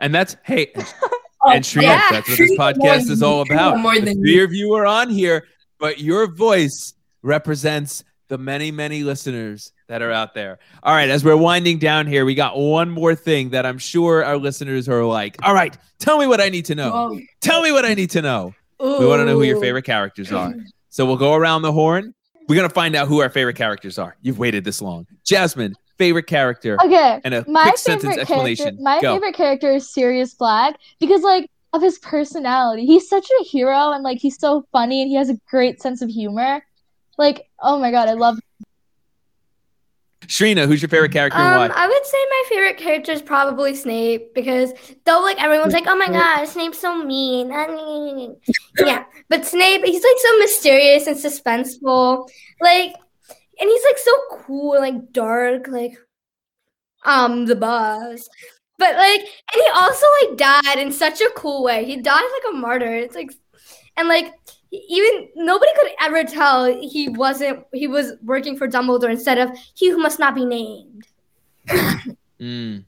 and that's hey, <laughs> and Shreena, yeah. that's what this podcast is all about. More The than three of you are on here, but your voice represents the many, many listeners that are out there. All right, as we're winding down here, we got one more thing that I'm sure our listeners are like, all right, tell me what I need to know. Whoa. Tell me what I need to know. We want to know who your favorite characters are. So we'll go around the horn. We're going to find out who our favorite characters are. You've waited this long. Jasmine, favorite character, okay, and a my quick sentence favorite character. explanation. My Go. favorite character is Sirius Black because like of his personality. He's such a hero and like he's so funny and he has a great sense of humor. Like oh my god, I love. Shreena, who's your favorite character and Um, why? I would say my favorite character is probably Snape because though like everyone's like, oh my god, Snape's so mean. <laughs> yeah, but Snape, he's like so mysterious and suspenseful, like, and he's like so cool, like dark, like, um, the boss. But like, and he also like died in such a cool way. He died like a martyr. It's like, and like even nobody could ever tell he wasn't he was working for Dumbledore instead of he who must not be named. Mm.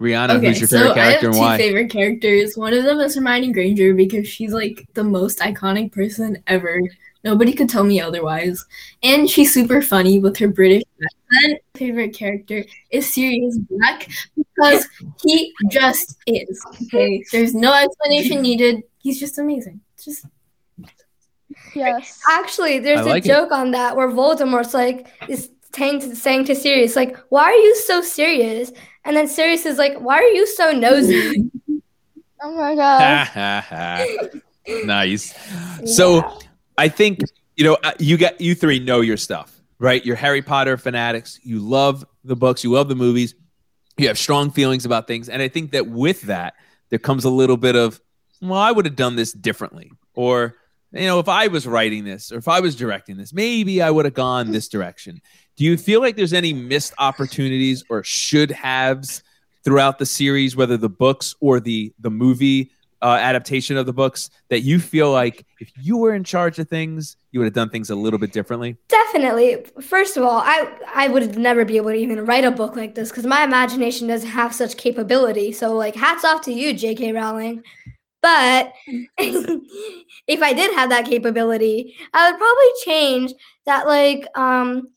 Rianna, Okay, who's your so favorite I have character and two why? favorite characters. One of them is Hermione Granger because she's like the most iconic person ever. Nobody could tell me otherwise. And she's super funny with her British accent. Favorite character is Sirius Black because he just is. Okay, there's no explanation needed. He's just amazing. Just Yes. Actually, there's I a like it. joke on that where Voldemort's like is saying to, saying to Sirius like, "Why are you so serious?" And then Sirius is like, "Why are you so nosy?" <laughs> Oh my god. <laughs> <laughs> nice. So Yeah. I think you know uh, you got you three know your stuff, right? You're Harry Potter fanatics. You love the books. You love the movies. You have strong feelings about things, and I think that with that there comes a little bit of, well, I would have done this differently, or you know, if I was writing this or if I was directing this, maybe I would have gone this direction. Do you feel like there's any missed opportunities or should haves throughout the series, whether the books or the the movie uh, adaptation of the books, that you feel like if you were in charge of things, you would have done things a little bit differently? Definitely. First of all, I I would never be able to even write a book like this because my imagination doesn't have such capability. So like, hats off to you, J.K. Rowling. But <laughs> if I did have that capability, I would probably change that like um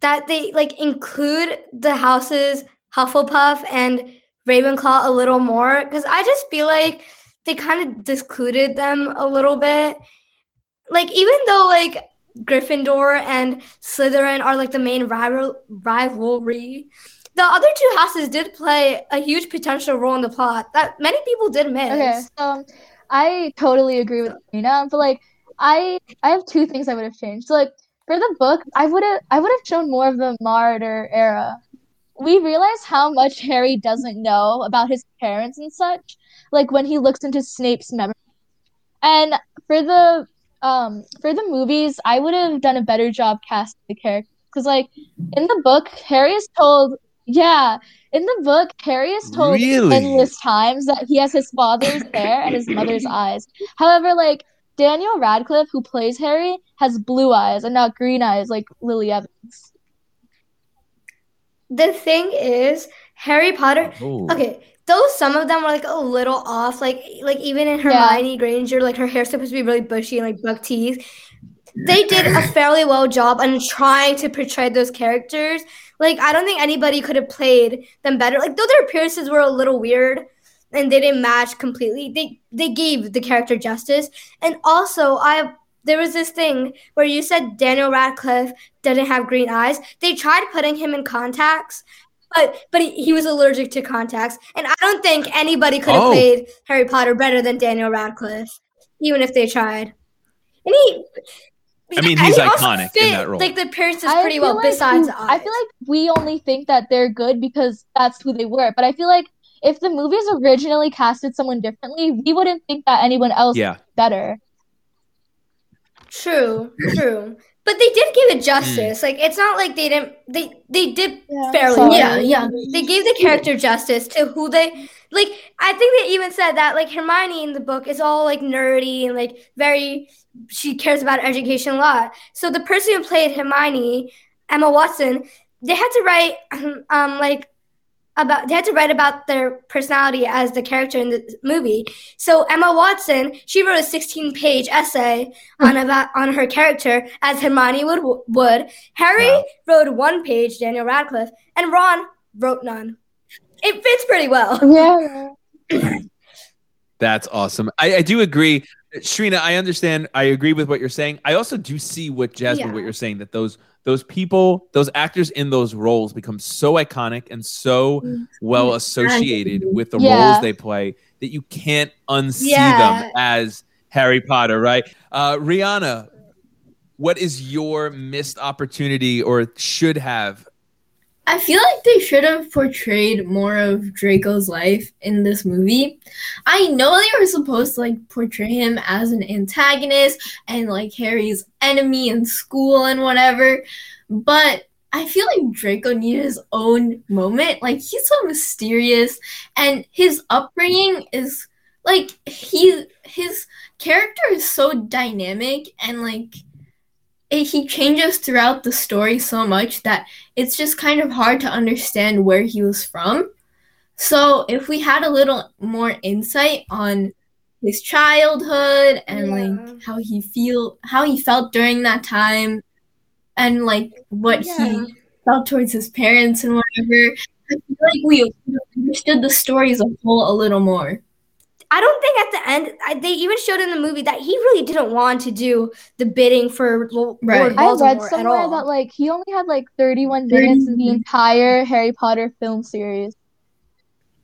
that they like include the houses Hufflepuff and Ravenclaw a little more because I just feel like they kind of discluded them a little bit. Like even though like Gryffindor and Slytherin are like the main rival rivalry, the other two houses did play a huge potential role in the plot that many people did miss. Okay, I totally agree with Nina, but like I I have two things I would have changed. So like for the book, I would have I would have shown more of the Marauder era. we realize how much Harry doesn't know about his parents and such. Like when he looks into Snape's memory. And for the um for the movies, I would have done a better job casting the characters because like in the book, Harry is told yeah, in the book, Harry is told Really? endless times that he has his father's hair and his mother's <laughs> eyes. However, like Daniel Radcliffe, who plays Harry, has blue eyes and not green eyes like Lily Evans. The thing is, Harry Potter. Oh. Okay, though some of them were like a little off, like like even in Hermione Granger, like her hair's supposed to be really bushy and like buck teeth. They did a <laughs> fairly well job on trying to portray those characters. Like I don't think anybody could have played them better. Like though their appearances were a little weird and they didn't match completely, they they gave the character justice. And also, I there was this thing where you said Daniel Radcliffe didn't have green eyes. They tried putting him in contacts, but but he, he was allergic to contacts, and I don't think anybody could have Oh. played Harry Potter better than Daniel Radcliffe, even if they tried. And he. I mean, he's he also iconic in that role. Like the appearances is pretty well. like besides, we- I feel like we only think that they're good because that's who they were. But I feel like if the movies originally casted someone differently, we wouldn't think that anyone else Yeah. was better. True, true. But they did give it Hmm. justice. Like it's not like they didn't they they did Yeah, fairly sorry. Yeah, yeah. They gave the <laughs> character justice to who they like I think they even said that like Hermione in the book is all like nerdy and like very she cares about education a lot. So the person who played Hermione, Emma Watson, they had to write <clears throat> um like about they had to write about their personality as the character in the movie. So Emma Watson, she wrote a 16-page essay on about on her character as Hermione would would. Harry Wow. wrote one page, Daniel Radcliffe, and Ron wrote none. It fits pretty well. <laughs> Yeah. <clears throat> That's awesome. I, I do agree. Shreena, I understand. I agree with what you're saying. I also do see what Jasmine, Yeah. what you're saying, that those those people, those actors in those roles become so iconic and so well associated with the Yeah. roles they play that you can't unsee Yeah. them as Harry Potter, right? Uh, Rianna, what is your missed opportunity or should have? I feel like they should have portrayed more of Draco's life in this movie. I know they were supposed to like portray him as an antagonist and like Harry's enemy in school and whatever, but I feel like Draco needed his own moment. Like he's so mysterious and his upbringing is like he his character is so dynamic and like it, he changes throughout the story so much that it's just kind of hard to understand where he was from. So if we had a little more insight on his childhood and Yeah. like how he feel how he felt during that time and like what Yeah. he felt towards his parents and whatever, I feel like we understood the story as a whole a little more. I don't think at the end I, they even showed in the movie that he really didn't want to do the bidding for Lo- Right. Lord I read somewhere that like he only had like 31 minutes in the entire Harry Potter film series.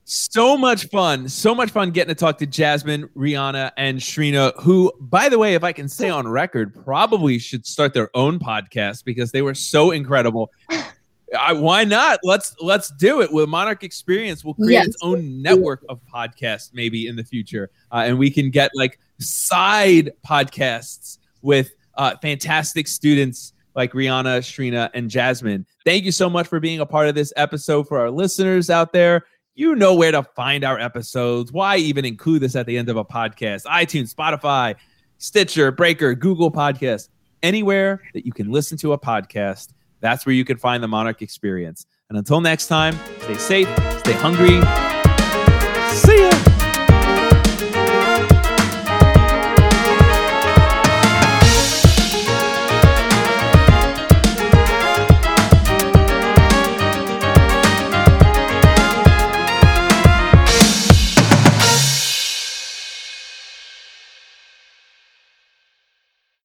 So much fun. So much fun getting to talk to Jasmine, Rianna, and Shreena, who, by the way, if I can say on record, probably should start their own podcast because they were so incredible. <laughs> I, why not? Let's let's do it. With Monarch Experience, we'll create Yes. its own network of podcasts maybe in the future, uh, and we can get like side podcasts with uh, fantastic students like Rianna, Shreena, and Jasmine. Thank you so much for being a part of this episode. For our listeners out there, you know where to find our episodes. Why even include this at the end of a podcast? iTunes, Spotify, Stitcher, Breaker, Google Podcast, anywhere that you can listen to a podcast. That's where you can find the Monarch Experience. And until next time, stay safe, stay hungry. See ya.